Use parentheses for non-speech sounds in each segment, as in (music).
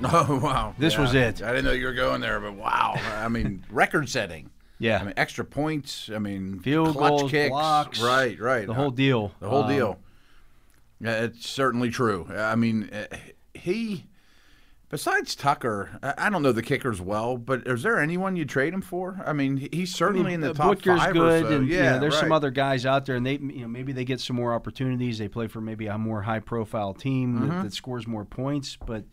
(laughs) Oh wow! This was it. I didn't know you were going there, but wow! I mean, (laughs) record-setting. yeah, I mean, extra points. I mean, field clutch goals, kicks. blocks, Right, right. the whole deal, The whole Um, deal. Yeah, it's certainly true. I mean, uh, he. Besides Tucker, I don't know the kickers well, but is there anyone you trade him for? I mean, he's certainly i in the uh, top Butker's five good, or so. and you yeah, know, there's some other guys out there, and they, you know, maybe they get some more opportunities. They play for maybe a more high-profile team Mm-hmm. that, that scores more points, but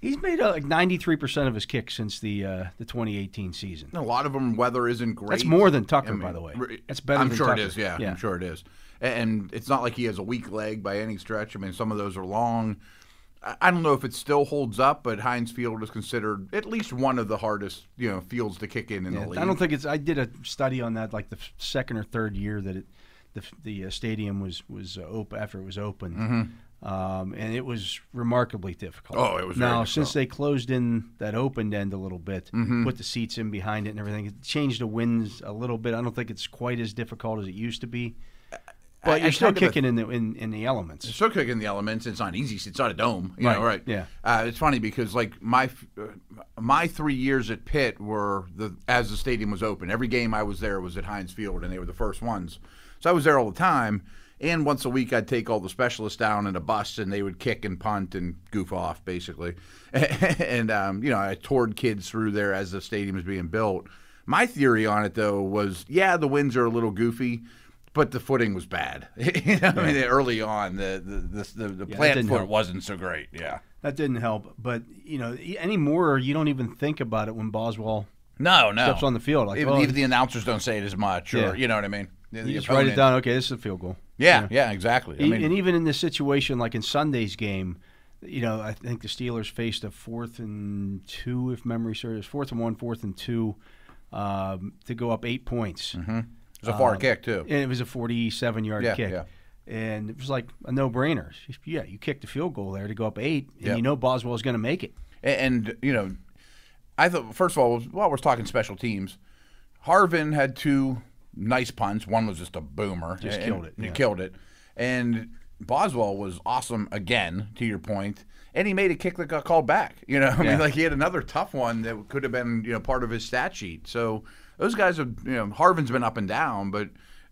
he's made uh, like 93 percent of his kicks since the uh, the 2018 season. A lot of them weather isn't great. That's more than Tucker, I mean, by the way. That's better I'm sure Tucker. it is. Yeah, Yeah. I'm sure it is. And it's not like he has a weak leg by any stretch. I mean, some of those are long. I- don't know if it still holds up, but Heinz Field is considered at least one of the hardest, you know, fields to kick in in Yeah, the league. I don't think it's. I did a study on that, like the second or third year that it, the the uh, stadium was was uh, open after it was open, um, and it was remarkably difficult. Mm-hmm. Oh, it was now. Mm-hmm. since they closed in that opened end a little bit, put the seats in behind it and everything, it changed the winds a little bit. I don't think it's quite as difficult as it used to be, but I- you're I still kicking in the in, in the elements. It's still kicking the elements. It's not easy. It's not a dome. You Right, know, right? yeah. Uh, it's funny because like my uh, my three years at Pitt were the as the stadium was open. Every game I was there was at Heinz Field, and they were the first ones. So I was there all the time. And once a week, I'd take all the specialists down in a bus, and they would kick and punt and goof off, basically. (laughs) and um, you know, I toured kids through there as the stadium was being built. My theory on it, though, was yeah, the winds are a little goofy, but the footing was bad. (laughs) you know, I mean, early on, the the the, the, the that plant foot help. wasn't so great. Yeah. That didn't help, but you know anymore you don't even think about it when Boswell No, no. steps on the field. Like, even, oh, even the announcers don't say it as much, or Yeah. you know what I mean. The- you just write it down. Okay, this is a field goal. Yeah, yeah, exactly. I E- mean, and even in this situation, like in Sunday's game, you know, I think the Steelers faced a fourth and two, if memory serves, fourth and one, fourth and two, um, to go up eight points. it was a far kick too. And it was a 47 yard Yeah, kick. yeah. And it was like a no brainer. Yeah, you kicked a field goal there to go up eight, and Yep. you know Boswell Boswell's going to make it. And, and, you know, I thought first of all, while we're talking special teams, Harvin had two nice punts. One was just a boomer, Just and- killed it, He yeah. killed it, and Boswell was awesome again. To your point, and he made a kick that got called back. You know, (laughs) I Yeah. mean, like he had another tough one that could have been you know part of his stat sheet. So those guys have you know Harvin's been up and down, but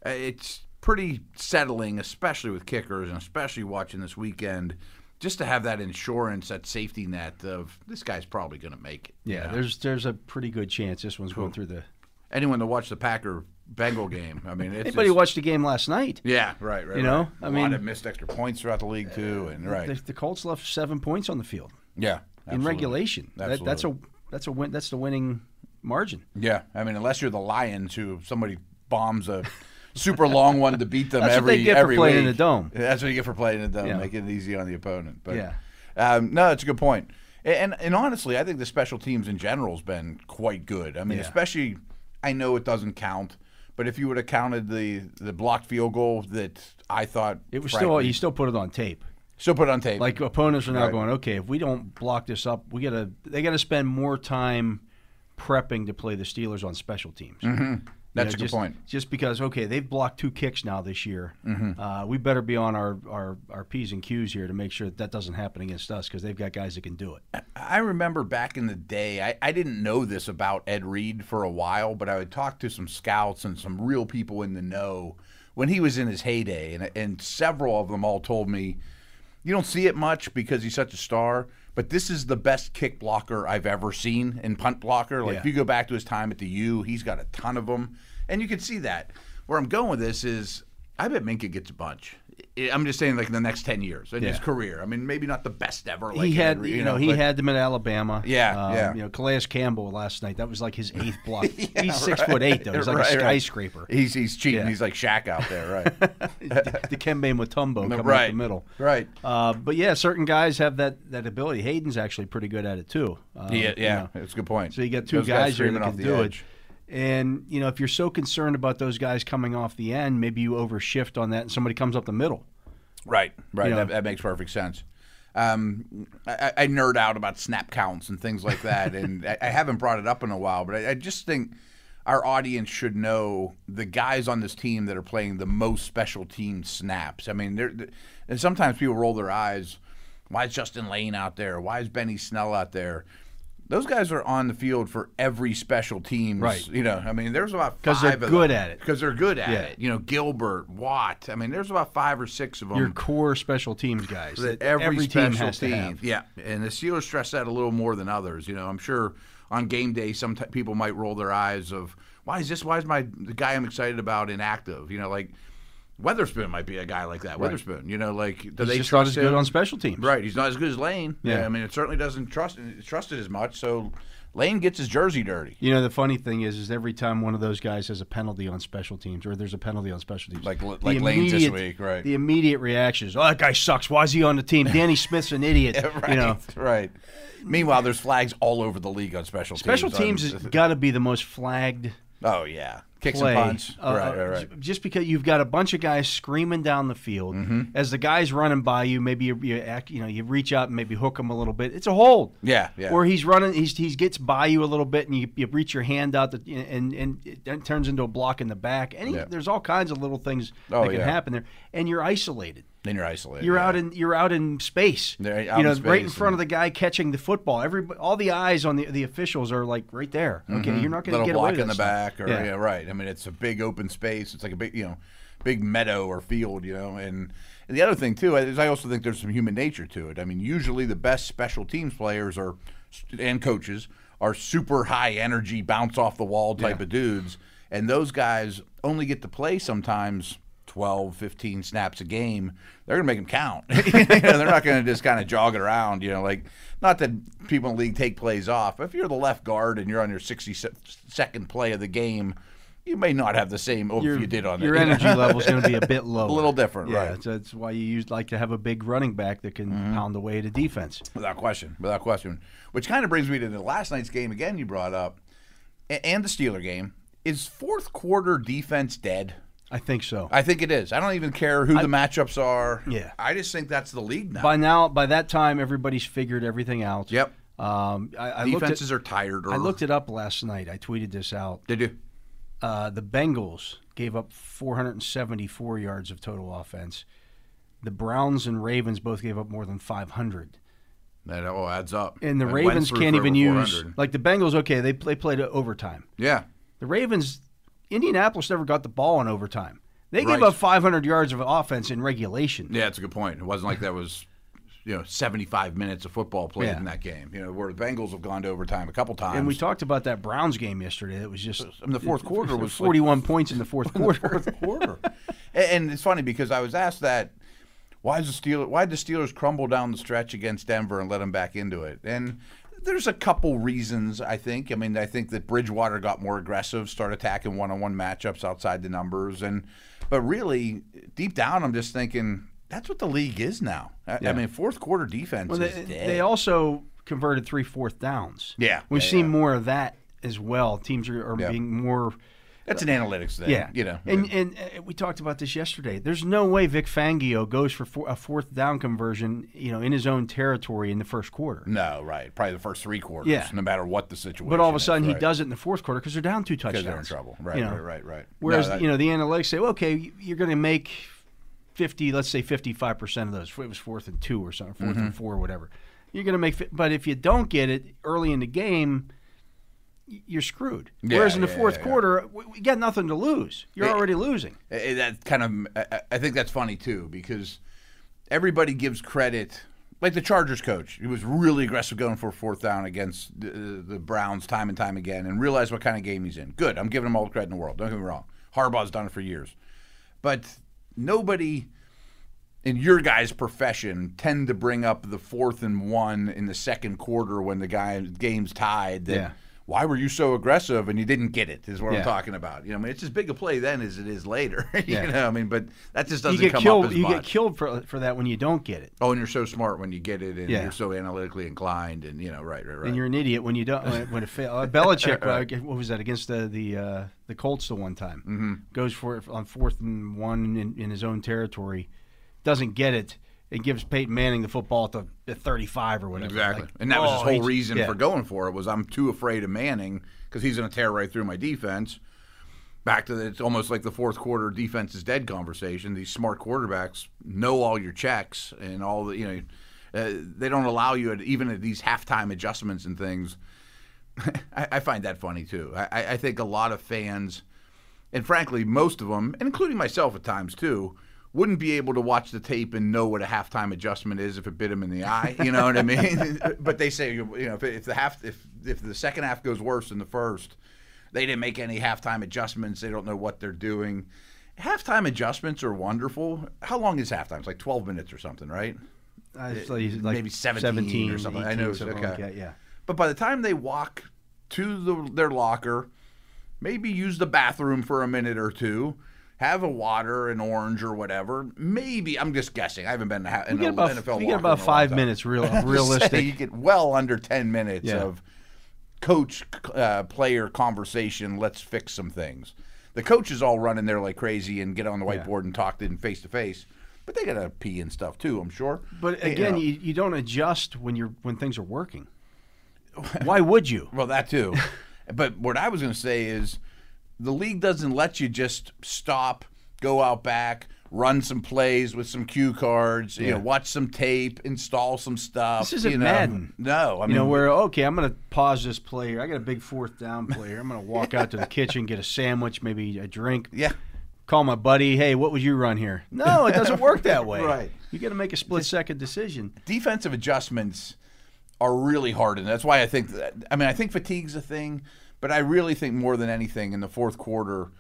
uh, it's pretty settling, especially with kickers, and especially watching this weekend. Just to have that insurance, that safety net of this guy's probably going to make it. you Yeah, know? there's there's a pretty good chance this one's going through the. anyone that watched the Packer Bengal game. I mean, it's Anybody just- watched the game last night? Yeah, right, right. You know, right. I a mean- lot of missed extra points throughout the league too, and right, The, the Colts left seven points on the field yeah, in regulation. That, that's a that's a win. That's the winning margin. yeah. I mean, unless you're the Lions, who somebody bombs a super long one to beat them (laughs) That's what every they get for every playing in the dome. That's what you get for playing in the dome, Yeah. making it easy on the opponent. But Yeah. um, no, it's a good point. And, and honestly, I think the special teams in general has been quite good. I mean, Yeah. especially I know it doesn't count, but if you would have counted the the blocked field goal that I thought It was still you still put it on tape. Still put it on tape. Like opponents are now Right. going, okay, if we don't block this up, we gotta they gotta spend more time prepping to play the Steelers on special teams. Mm-hmm. That's a good point. Just because, okay, they've blocked two kicks now this year, uh, we better be on our, our, our P's and Q's here to make sure that, that doesn't happen against us because they've got guys that can do it. I remember back in the day, I, I didn't know this about Ed Reed for a while, but I would talk to some scouts and some real people in the know when he was in his heyday, and, and several of them all told me, you don't see it much because he's such a star, but this is the best kick blocker I've ever seen in punt blocker. Like Yeah. if you go back to his time at the U, he's got a ton of them, and you can see that. Where I'm going with this is, I bet Minkah gets a bunch. I'm just saying, like in the next ten years in his career. I mean, maybe not the best ever. Like he had, Henry, you know, he but- had them at Alabama. Yeah, Um, yeah. You know, Calais Campbell last night. That was like his eighth block. (laughs) Yeah, he's six right. foot eight though. He's like Right, a right. skyscraper. He's he's cheating. Yeah. He's like Shaq out there, right? (laughs) Dikembe Mutombo (laughs) coming up right. the middle. Right. Uh, but yeah, certain guys have that, that ability. Haden's actually pretty good at it too. Um, yeah, you yeah. know. That's a good point. So you got two Those guys, here screaming that off can the do edge. it. And you know, if you're so concerned about those guys coming off the end, maybe you overshift on that, and somebody comes up the middle. Right, right. You know. that, that makes perfect sense. Um, I, I nerd out about snap counts and things like that, and I, I haven't brought it up in a while, but I, I just think our audience should know the guys on this team that are playing the most special team snaps. I mean, they're, and sometimes people roll their eyes. Why is Justin Layne out there? Why is Benny Snell out there? Those guys are on the field for every special teams. Right. You know, I mean, there's about 'Cause they're of good at it. Because they're good at Yeah. it. You know, Gilbert, Watt. I mean, there's about five or six of them Your core special teams guys that every, team special has to have. Yeah, and the Steelers stress that a little more than others. You know, I'm sure on game day, some t- people might roll their eyes of why is this? Why is my the guy I'm excited about inactive? You know, like Witherspoon might be a guy like that. Witherspoon, you know, like do He's they just not as good him? on special teams. Right, he's not as good as Layne. Yeah. I mean, it certainly doesn't trust trust it as much. So Layne gets his jersey dirty. You know, the funny thing is, is every time one of those guys has a penalty on special teams, or there's a penalty on special teams, Like- like Layne's this week, right. The immediate reaction is, "Oh, that guy sucks. Why is he on the team? Danny (laughs) Smith's an idiot." right, You know, (laughs) right. Meanwhile, there's flags all over the league on special teams. special teams um, has got to be the most flagged Oh yeah, kicks play. and punch. uh, right, uh, right, right. Just because you've got a bunch of guys screaming down the field, Mm-hmm. as the guy's running by you, maybe you, you act, you know, you reach out and maybe hook him a little bit. It's a hold. Yeah, yeah. Or he's running, he's he gets by you a little bit, and you, you reach your hand out, the, and and it turns into a block in the back. Any Yeah. there's all kinds of little things Oh, that can yeah. happen there, and you're isolated. Then you're isolated. You're yeah. out in you're out in space. They're out you know, in right in front of the guy catching the football. Every all the eyes on the the officials are like right there. Okay, mm-hmm. you're not going to get block away with in the stuff. back, or yeah. right. I mean, it's a big open space. It's like a big, you know, big meadow or field, you know. And, and the other thing too is I also think there's some human nature to it. I mean, usually the best special teams players are and coaches are super high energy, bounce off the wall type of dudes, and those guys only get to play sometimes. 12, 15 snaps a game, they're going to make them count. (laughs) You know, they're not going to just kind of jog it around, you know, like, not that people in the league take plays off. If you're the left guard and you're on your 62nd play of the game, you may not have the same oomph your, you did on your know? energy level is going to be a bit (laughs) lower. A little different, yeah, right. Mm-hmm. So that's why you used like to have a big running back that can pound away to defense. Without question. Without question. Which kind of brings me to the last night's game again you brought up, and the Steeler game. Is fourth quarter defense dead? I think so. I think it is. I don't even care who the matchups are. Yeah. I just think that's the league now. by now, by that time, everybody's figured everything out. Yep. Um, I, I looked Defenses at, are tired. I looked it up last night. I tweeted this out. Did you? Uh, the Bengals gave up 474 yards of total offense. The Browns and Ravens both gave up more than 500. That all adds up. And the And Ravens can't even use like the Bengals. Okay, they they played it overtime. Yeah. The Ravens, Indianapolis never got the ball in overtime. They gave up 500 yards of offense in regulation. Yeah, it's a good point. It wasn't like that was, you know, 75 minutes of football played Yeah. in that game. You know, where the Bengals have gone to overtime a couple times. And we talked about that Browns game yesterday. It was just mean, the fourth quarter was like- 41 points in the fourth (laughs) quarter. fourth quarter. and, and it's funny because I was asked that why is the Steelers why did the Steelers crumble down the stretch against Denver and let them back into it? And there's a couple reasons I think. I mean, I think that Bridgewater got more aggressive, start attacking one-on-one matchups outside the numbers, and but really deep down, I'm just thinking that's what the league is now. I, I mean, fourth quarter defense Well, is they, dead. they also converted three fourth downs. Yeah, we've yeah, seen yeah. more of that as well. Teams are, are Yeah. being more. That's an analytics thing. Yeah, you know. and and uh, we talked about this yesterday. There's no way Vic Fangio goes for four, a fourth down conversion, you know, in his own territory in the first quarter. no, right. Probably the first three quarters. Yeah. no matter what the situation. But all of a is, sudden, he does it in the fourth quarter because they're down two touchdowns. because they're in trouble. Right, you know. right, right, right. Whereas No, that- you know the analytics say, well, okay, you're going to make fifty, let's say fifty-five percent of those. It was fourth and two or something, 4th Mm-hmm. and four, whatever. You're going to make, but if you don't get it early in the game, you're screwed. Yeah, Whereas in the yeah, fourth yeah, quarter, we, we got nothing to lose. You're already losing. Eh, that kind of I- I think that's funny too because everybody gives credit like the Chargers coach he was really aggressive going for fourth down against the, the Browns time and time again and realized what kind of game he's in good I'm giving him all the credit in the world don't get me wrong Harbaugh's done it for years but nobody in your guys' profession tend to bring up the fourth and one in the second quarter when the guy game's tied. That, Yeah. Why were you so aggressive and you didn't get it? Is what Yeah. I'm talking about. You know, I mean, it's as big a play then as it is later. (laughs) you Yeah. know, I mean, but that just doesn't You get come killed. up as You much. get killed for for that when you don't get it, Oh, and you're so smart when you get it, and Yeah. you're so analytically inclined, and you know, right, right, right. and you're an idiot when you don't when, when it fails. Uh, (laughs) Belichick, uh, what was that against the the uh, the Colts the one time? Mm-hmm. Goes for it on fourth and one in, in his own territory, doesn't get it. It gives Peyton Manning the football at the, the 35 or whatever. Exactly. Like, and that was oh, his whole reason yeah. for going for it was I'm too afraid of Manning because he's going to tear right through my defense. Back to the, it's almost like the fourth quarter defense is dead conversation. These smart quarterbacks know all your checks and all the you know uh, they don't allow you at, even at these halftime adjustments and things. (laughs) I, I find that funny too. I, I- I think a lot of fans, and frankly most of them, and including myself at times too, wouldn't be able to watch the tape and know what a halftime adjustment is if it bit him in the eye. You know what I mean? (laughs) but they say you know if, if the half if if the second half goes worse than the first, they didn't make any halftime adjustments. They don't know what they're doing. Halftime adjustments are wonderful. How long is halftime? It's like 12 minutes or something, right? Uh, it's like, maybe 17 or something. I know, something okay. like yeah. But by the time they walk to the, their locker, maybe use the bathroom for a minute or two, have a water, an orange or whatever. Maybe I'm just guessing. I haven't been in a, in You get a about, NFL you get about in a long five minutes real (laughs) realistic. you get well under 10 minutes Yeah. of coach uh, player conversation. Let's fix some things. The coaches all run in there like crazy and get on the Yeah. whiteboard and talk to them face to face. But they got to pee and stuff too, I'm sure. But You again, know. you, you don't adjust when you're when things are working. (laughs) Why would you? Well, that too. (laughs) but what I was going to say is the league doesn't let you just stop, go out back, run some plays with some cue cards, you know, watch some tape, install some stuff. This isn't you know. Madden. No, I mean, You know, where okay, I'm going to pause this play here. I got a big fourth down play here. I'm going to walk out to the kitchen, get a sandwich, maybe a drink. yeah, Call my buddy. Hey, what would you run here? No, it doesn't work that way. (laughs) Right. You got to make a split second decision. defensive adjustments are really hard, and that's why I think that. I mean, I think fatigue's a thing, but I really think more than anything in the fourth quarter.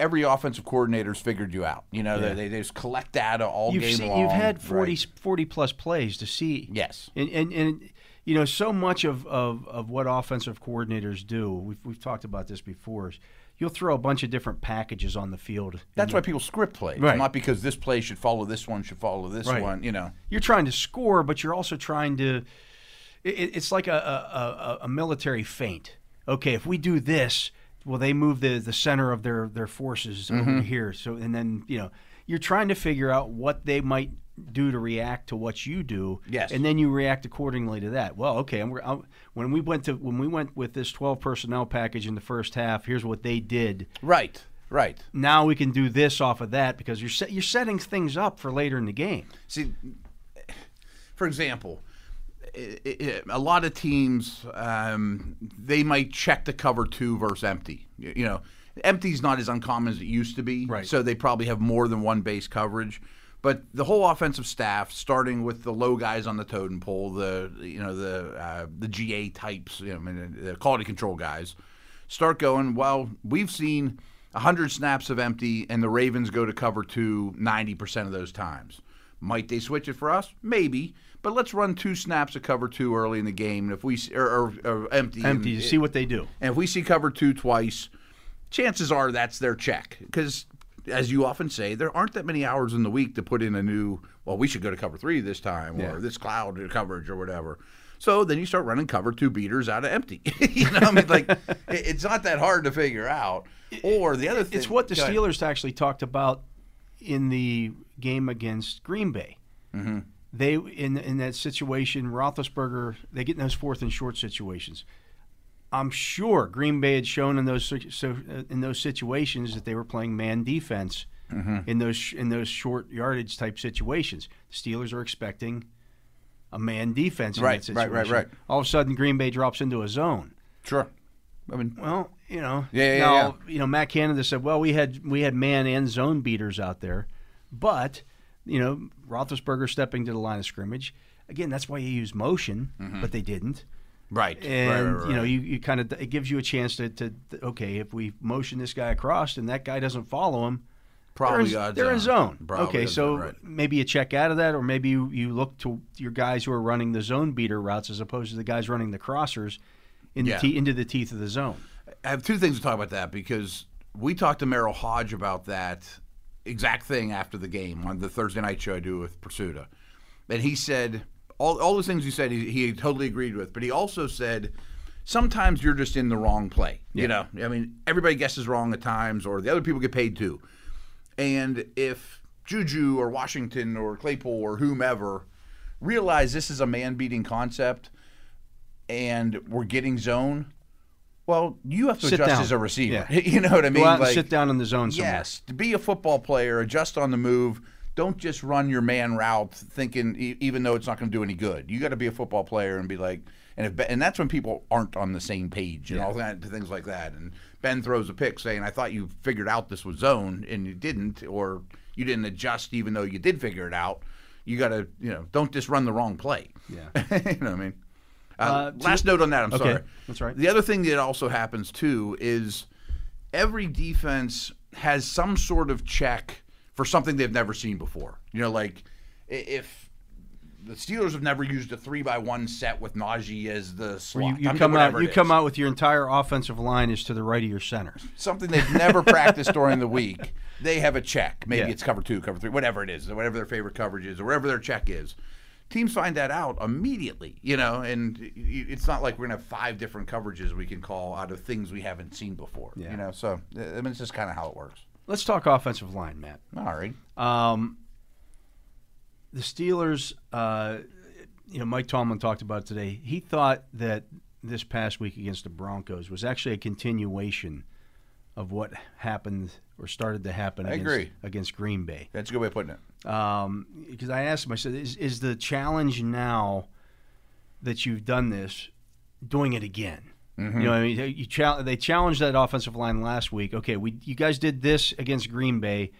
Every offensive coordinator's figured you out. You know, Yeah. they, they just collect data all You've game seen, long. you've had 40, Right. 40 plus plays to see. Yes. And, and, and you know, so much of, of, of what offensive coordinators do, we've, we've talked about this before, is you'll throw a bunch of different packages on the field. That's why people script plays, Right. not because this play should follow this one, should follow this Right. one. You know, You're trying to score, but you're also trying to. It, it's like a, a, a, a military feint. Okay, if we do this, well, they move the, the center of their, their forces Mm-hmm. over here. So, and then you know, you're trying to figure out what they might do to react to what you do. Yes. and then you react accordingly to that. Well, okay, we're, I'm, when we went to when we went with this 12 personnel package in the first half, here's what they did. right, right. Now we can do this off of that because you're set, you're setting things up for later in the game. See, for example, i i a lot of teams um, they might check the cover two versus empty. You, you know, empty's not as uncommon as it used to be, Right. so they probably have more than one base coverage. But the whole offensive staff, starting with the low guys on the totem pole, the you know the uh, the GA types, you know, I mean, the quality control guys, start going. Well, we've seen 100 snaps of empty, and the Ravens go to cover two 90% of those times. Might they switch it for us? Maybe. But let's run two snaps of cover two early in the game. And if we or, or, or empty, Empty and, see what they do. and if we see cover two twice, chances are that's their check. Because as you often say, there aren't that many hours in the week to put in a new. Well, we should go to cover three this time, Yeah. or this cloud coverage, or whatever. So then you start running cover two beaters out of empty. (laughs) you know, I mean, like (laughs) it's not that hard to figure out. Or the other thing, It's what the Go ahead. Steelers actually talked about in the game against Green Bay. Mm-hmm. They in in that situation, Roethlisberger, they get in those fourth and short situations. I'm sure Green Bay had shown in those so uh, in those situations that they were playing man defense Mm-hmm. in those in those short yardage type situations. The Steelers are expecting a man defense in Right, that right, right, right. All of a sudden, Green Bay drops into a zone. Sure. I mean, Well, you know, Yeah, yeah, now, yeah. you know, Matt Canada said, well, we had we had man and zone beaters out there, but you know, Roethlisberger stepping to the line of scrimmage. Again, that's why you use motion, mm-hmm. but they didn't. right. And right, right, right. you know, you, you kind of it gives you a chance to, to okay, if we motion this guy across and that guy doesn't follow him, Probably they're in, they're in zone. Probably okay, so maybe you check out of that, or maybe you, you look to your guys who are running the zone beater routes as opposed to the guys running the crossers in Yeah. the te- into the teeth of the zone. I have two things to talk about that because we talked to Merril Hoge about that exact thing after the game on the Thursday night show I do with Pursuta. And he said all, all those things he said he, he totally agreed with, but he also said sometimes you're just in the wrong play. You know, I mean, everybody guesses wrong at times, or the other people get paid too. And if Juju or Washington or Claypool or whomever realize this is a man beating concept and we're getting zone, well, you have to Sit adjust down. as a receiver. Yeah. (laughs) You know what I mean? Go out Like- and sit down in the zone somewhere. Yes, to be a football player, adjust on the move. Don't just run your man route thinking, even though it's not going to do any good. You got to be a football player and be like, and if, and that's when people aren't on the same page and all that things like that. And Ben throws a pick saying, "I thought you figured out this was zone and you didn't, or you didn't adjust even though you did figure it out." You got to, you know, don't just run the wrong play. Yeah. (laughs) you know what I mean. Uh, Uh, last note on that. I'm Okay, sorry. that's right. The other thing that also happens too is every defense has some sort of check for something they've never seen before. You know, like if the Steelers have never used a three by one set with Najee as the slot. you, you come out, you come out with your entire offensive line is to the right of your center. something they've never (laughs) practiced during the week. They have a check. Maybe Yeah. it's cover two, cover three, whatever it is, whatever their favorite coverage is, or whatever their check is. Teams find that out immediately, you know, and it's not like we're gonna have five different coverages we can call out of things we haven't seen before, Yeah. you know. So I mean, it's just kind of how it works. Let's talk offensive line, Matt. All right. Um, the Steelers, uh, you know, Mike Tomlin talked about it today. He thought that this past week against the Broncos was actually a continuation of what happened or started to happen I against, agree. against Green Bay. That's a good way of putting it. Um, because I asked him, I said, is, is the challenge now that you've done this, doing it again? You mm-hmm. know, what I mean, you chal- they challenged that offensive line last week. Okay, we you guys did this against Green Bay,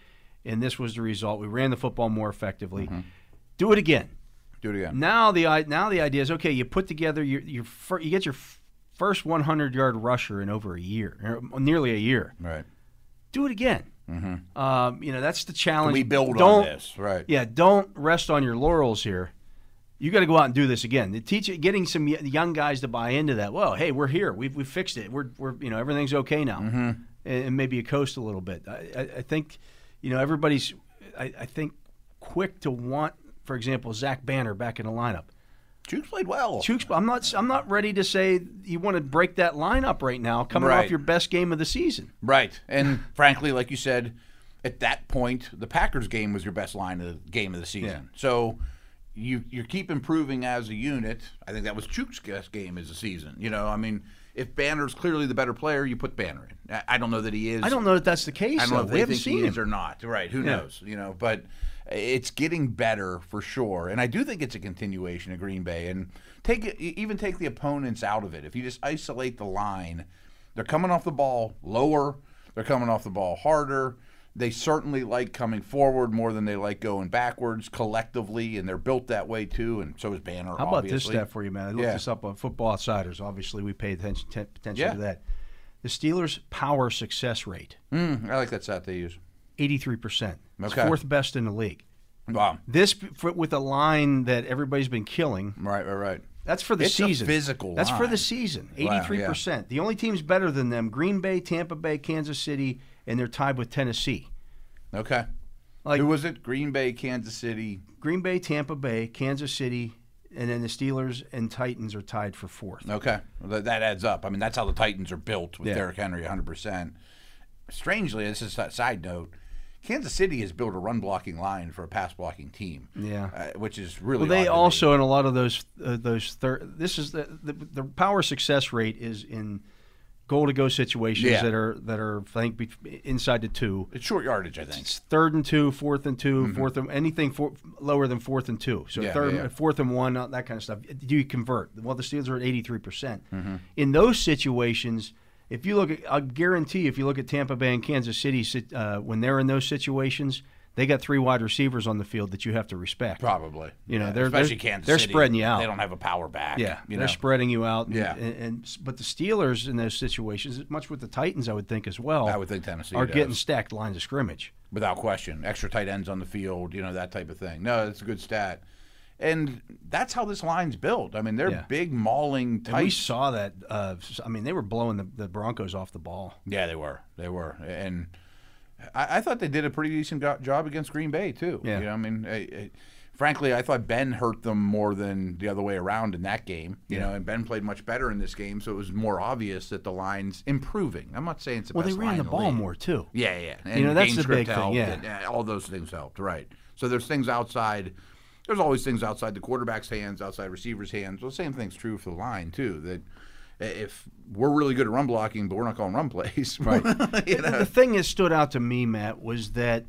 and this was the result. We ran the football more effectively. Mm-hmm. Do it again. Do it again. Now the now the idea is okay. You put together your your fir- you get your f- first 100 yard rusher in over a year, nearly a year. Right. Do it again. Um, you know that's the challenge. We build Don't- on this, right? yeah, don't rest on your laurels here. You got to go out and do this again. The teach getting some young guys to buy into that. Well, hey, we're here. We've we fixed it. We're we're you know everything's okay now, Mm-hmm. and, and maybe a coast a little bit. I, I, I think, you know, everybody's I, I think quick to want, for example, Zach Banner back in the lineup. Chuks played well. Chuks, I'm not I'm not ready to say you want to break that lineup right now, coming Right. off your best game of the season. Right. And (laughs) frankly, like you said, at that point, the Packers game was your best line of the game of the season. Yeah. So you you keep improving as a unit. I think that was Chuk's best game as a season. You know, I mean, if Banner's clearly the better player, you put Banner in. I- I don't know that he is. I don't know that that's the case. I don't know if we they haven't think seen he is him. or not. Right? Who Yeah. knows? You know, but it's getting better for sure. And I do think it's a continuation of Green Bay. And take even take the opponents out of it. If you just isolate the line, they're coming off the ball lower. They're coming off the ball harder. They certainly like coming forward more than they like going backwards collectively, and they're built that way too. And so is Banner. How about this obviously. stat for you, man? I looked Yeah. this up on Football Outsiders. Obviously, we pay attention, te- attention Yeah. to that. The Steelers' power success rate, Mm, I like that stat they use. 83%. It's Okay. fourth best in the league. Wow. This, for, with a line that everybody's been killing, Right, right, right. that's for the It's a season. physical That's for line. the season. Wow, yeah. 83%. The only teams better than them, Green Bay, Tampa Bay, Kansas City, and they're tied with Tennessee. Okay. Like- Who was it? Green Bay, Kansas City. Green Bay, Tampa Bay, Kansas City, and then the Steelers and Titans are tied for fourth. Okay, well, that, that adds up. I mean, that's how the Titans are built with Yeah. Derrick Henry 100%. Strangely, this is a side note. Kansas City has built a run blocking line for a pass blocking team. Yeah. uh, which is really. Well, they me. also in a lot of those uh, those thir- this is the, the the power success rate is in goal to go situations Yeah. that are that are I think inside the two. It's short yardage, I think. It's third and two, fourth and 2 fourth and anything for, lower than fourth and two. So Mm-hmm. Yeah, third, yeah, fourth and one, that kind of stuff. Do you convert? Well, the Steelers are at eighty three percent. Mm-hmm. In those situations, if you look at, I guarantee, if you look at Tampa Bay and Kansas City, uh, when they're in those situations, they got three wide receivers on the field that you have to respect. Probably. You know, Yeah, they're- especially they're- Kansas they're City. spreading you out. They don't have a power back. Yeah, you they're spreading you out. And, Yeah. and, and but the Steelers in those situations, much with the Titans, I would think as well, I would think Tennessee are does. getting stacked lines of scrimmage. without question. Extra tight ends on the field, you know that type of thing. No, it's a good stat, and that's how this line's built. I mean, they're Yeah. big mauling And we saw that. Uh, I mean, they were blowing the, the Broncos off the ball. Yeah, they were. They were, and I, I thought they did a pretty decent go- job against Green Bay too. Yeah. You know, I mean, frankly, I thought Ben hurt them more than the other way around in that game. You Yeah. know, and Ben played much better in this game, so it was more obvious that the line's improving. I'm not saying it's the Well, they ran the ball league. more too. Yeah, yeah. And You know, that's the big thing, helped, yeah. uh, all those things helped, right? So there's things outside. There's always things outside the quarterback's hands, outside receivers' hands. Well, the same thing's true for the line too. That if we're really good at run blocking, but we're not calling run plays, (laughs) Right. (laughs) (laughs) you The- know? The thing that stood out to me, Matt, was that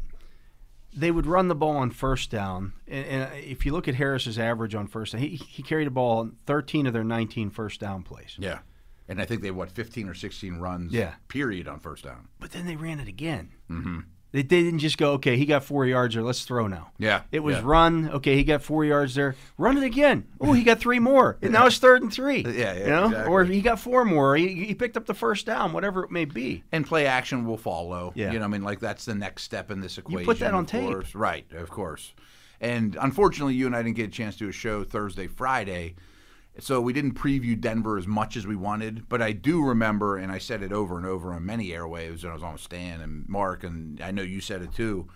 they would run the ball on first down. And, and if you look at Harris's average on first down, he, he carried a ball on 13 of their 19 first down plays. Yeah. And I think they what 15 or 16 runs Yeah. period on first down. But then they ran it again. Mm-hmm. They, didn't just go, okay, he got four yards there, let's throw now. Yeah, It was yeah. run, okay, he got four yards there, run it again. Oh, he got three more. And now it's third and three. Yeah, yeah, you know? exactly. Or he got four more. He, he picked up the first down, whatever it may be. And play action will follow. Yeah. You know, I mean, like that's the next step in this equation. You put that on tape. course. Right, of course. And unfortunately, you and I didn't get a chance to do a show Thursday, Friday. So we didn't preview Denver as much as we wanted, but I do remember, and I said it over and over on many airwaves, and I was on with Stan and Mark, and I know you said it too.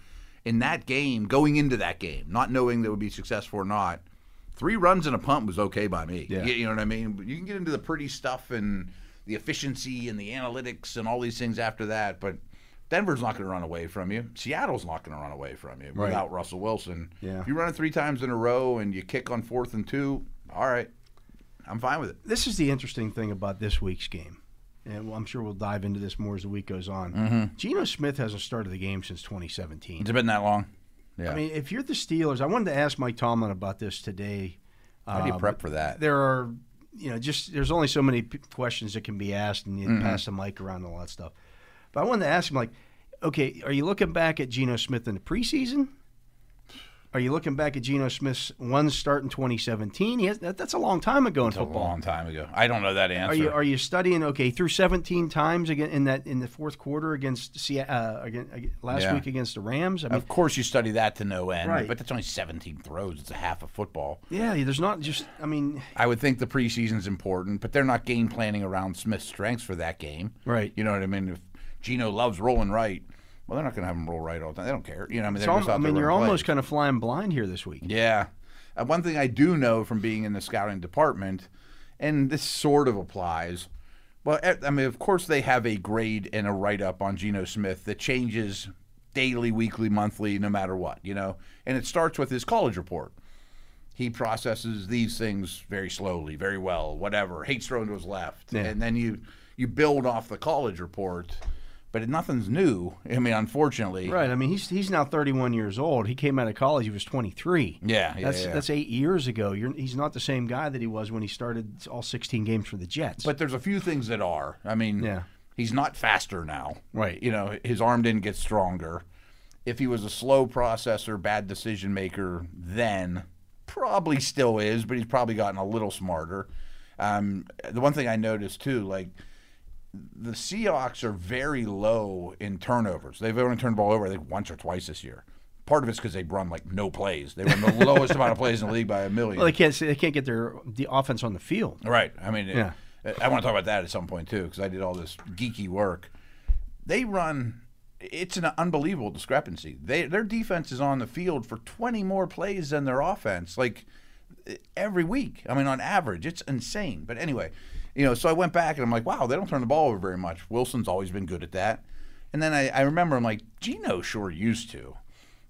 In that game, going into that game, not knowing that it would be successful or not, three runs and a punt was okay by me. Yeah. You, you know what I mean? You can get into the pretty stuff and the efficiency and the analytics and all these things after that, but Denver's not going to run away from you. Seattle's not going to run away from you Right. without Russell Wilson. Yeah. If you run it three times in a row and you kick on fourth and two, all right, I'm fine with it. this is the interesting thing about this week's game, and I'm sure we'll dive into this more as the week goes on. Mm-hmm. Geno Smith hasn't started the game since 2017. It's been that long? Yeah. I mean, if you're the Steelers, I wanted to ask Mike Tomlin about this today. How do you Uh, prep for that? There are, you know, just there's only so many p- questions that can be asked, and you Mm-hmm. pass the mic around and all that stuff. But I wanted to ask him, like, okay, are you looking back at Geno Smith in the preseason? Are you looking back at Geno Smith's one start in 2017? Has, that, that's a long time ago in It's a long time ago. I don't know that answer. Are you are you studying? Okay, through 17 times again in that in the fourth quarter against uh, again, again last Yeah. week against the Rams. I mean, of course, you study that to no end, Right. but that's only 17 throws. It's a half of football. yeah, there's not just. I mean, I would think the preseason's important, but they're not game planning around Smith's strengths for that game. Right. You know what I mean? If Geno loves rolling right, well, they're not going to have him roll right all the time. They don't care. You know, I mean, they're al- just out I mean, you're almost kind of flying blind here this week. Yeah. Uh, one thing I do know from being in the scouting department, and this sort of applies. Well, I mean, of course, they have a grade and a write up on Geno Smith that changes daily, weekly, monthly, no matter what, you know? And it starts with his college report. He processes these things very slowly, very well, whatever. Hates throwing to his left. Yeah. And then you, you build off the college report, but nothing's new. I mean, unfortunately. Right. I mean, he's he's now 31 years old. He came out of college. He was 23. Yeah, yeah, That's yeah. that's eight years ago. You're, he's not the same guy that he was when he started all 16 games for the Jets. But there's a few things that are. I mean, Yeah. he's not faster now. Right. You know, his arm didn't get stronger. If he was a slow processor, bad decision maker, then probably still is, but he's probably gotten a little smarter. Um, the one thing I noticed too, like the Seahawks are very low in turnovers. They've only turned the ball over, I think, once or twice this year. Part of it's because they run like no plays. They run the (laughs) lowest amount of plays in the league by a million. well, they can't they can't get their the offense on the field. Right. I mean, Yeah. I want to talk about that at some point too, because I did all this geeky work. They run. It's an unbelievable discrepancy. They their defense is on the field for 20 more plays than their offense, like every week. I mean, on average, it's insane. But anyway, you know, so I went back and I'm like, wow, they don't turn the ball over very much. Wilson's always been good at that. And then I, I remember I'm like, Geno sure used to.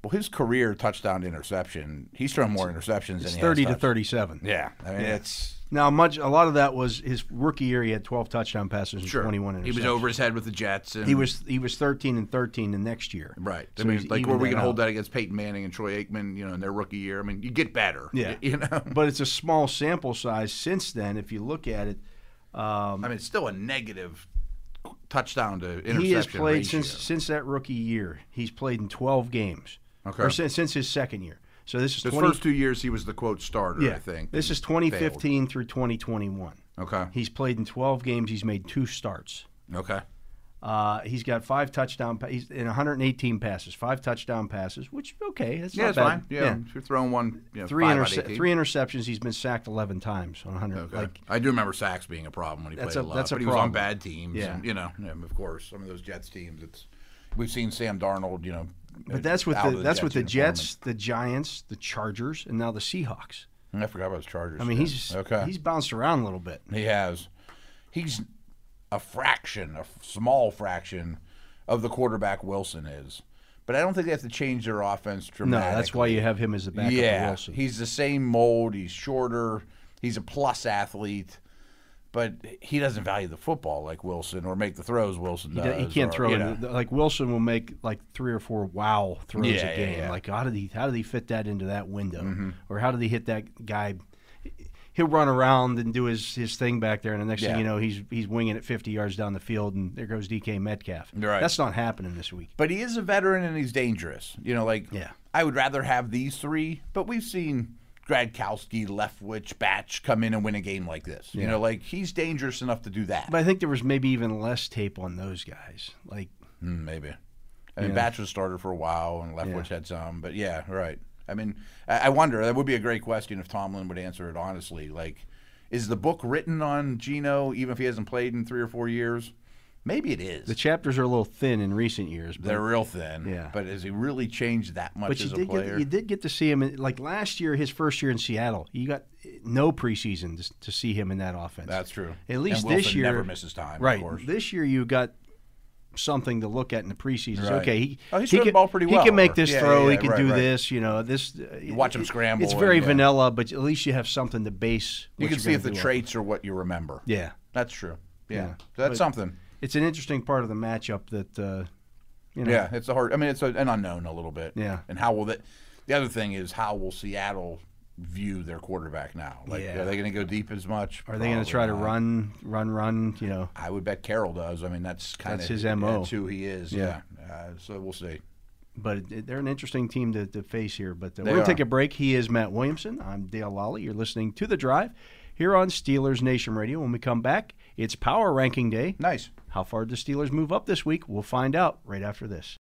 Well, his career touchdown to interception, he's thrown more interceptions than It's he 30 has to touched. 37. Yeah, I mean, it's Now, much a lot of that was his rookie year. He had 12 touchdown passes and 21 interceptions. He was over his head with the Jets. And, He was he was 13 and 13 the next year. right. I So mean, like, where we can hold that against Peyton Manning and Troy Aikman? You know, in their rookie year. I mean, you get better. Yeah. (laughs) You know. But it's a small sample size since then. If you look at it, um, I mean, it's still a negative touchdown to interception he has played ratio. since since that rookie year. He's played in 12 games. Okay. Or since, since his second year. So this is His 20, first two years, he was the quote starter. yeah, I think. This is and failed. 2015 through 2021. Okay. He's played in 12 games. He's made two starts. Okay. Uh, he's got five touchdown. Pa- he's in 118 passes, five touchdown passes, which okay, that's Yeah, not it's bad. fine. Yeah, if you're throwing one, you know, Three, five out interce- three interceptions. He's been sacked 11 times on 100. Okay. Like I do remember sacks being a problem when he played a- a, lot, that's a but he was on bad teams. Yeah. and, you know, and of course, some of those Jets teams. It's we've seen Sam Darnold. You know, But that's with the of that's with the Jets, the Giants, the Chargers, and now the Seahawks. I forgot about his Chargers. I mean, yeah. he's okay. he's bounced around a little bit. He has. He's a fraction, a small fraction of the quarterback Wilson is. But I don't think they have to change their offense No, that's why you have him as the backup yeah, Wilson. he's the same mold. He's shorter. He's a plus athlete, but he doesn't value the football like Wilson or make the throws Wilson He, does. do- he can't or, throw you in like Wilson will make like three or four wow throws Yeah, a game. yeah. Mm-hmm. Like how did he how did he fit that into that window, or how did he hit that guy? He'll run around and do his, his thing back there, and the next Yeah. thing you know, he's he's winging it 50 yards down the field, and there goes DK Metcalf. Right. That's not happening this week. But he is a veteran and he's dangerous. You know, like Yeah. I would rather have these three, but we've seen Gradkowski, Leftwich, Batch come in and win a game like this. You know, like he's dangerous enough to do that. But I think there was maybe even less tape on those guys. Like Mm, maybe. I mean, Yeah. Batch was started for a while, and Leftwich had some. But yeah, right. I mean, I wonder. That would be a great question if Tomlin would answer it honestly. Like, is the book written on Geno, even if he hasn't played in three or four years? Maybe it is. the chapters are a little thin in recent years. But, They're real thin. Yeah. But has he really changed that much but you did player? get you did get to see him in, like last year, his first year in Seattle. You got no preseason to, to see him in that offense. That's true. At least this year, never misses time. right? Of course. This year, you got something to look at in the preseason. Right. okay, he, Oh, he's he can, ball pretty He well, can make this yeah, throw. yeah, he can right, do right. this. You know, this. You watch him scramble It's and, very yeah. vanilla, but at least you have something to base. you can see if the on. traits are what you remember. Yeah, That's true. Yeah. Yeah. That's But- something. it's an interesting part of the matchup that. Uh, you know, Yeah, it's a hard. I mean, it's a, an unknown a little bit. Yeah. And how will that? The other thing is how will Seattle view their quarterback now? Like, Yeah. are they going to go deep as much? Are they going to try to run, run, run? You know, I would bet Carroll does. I mean, that's kind of his MO. That's who he is. Yeah. Yeah. Uh, so we'll see. but it- they're an interesting team to, to face here. But uh, we're going to take a break. He is Matt Williamson. I'm Dale Lolley. You're listening to The Drive here on Steelers Nation Radio. When we come back, it's Power Ranking Day. Nice. How far did the Steelers move up this week? We'll find out right after this.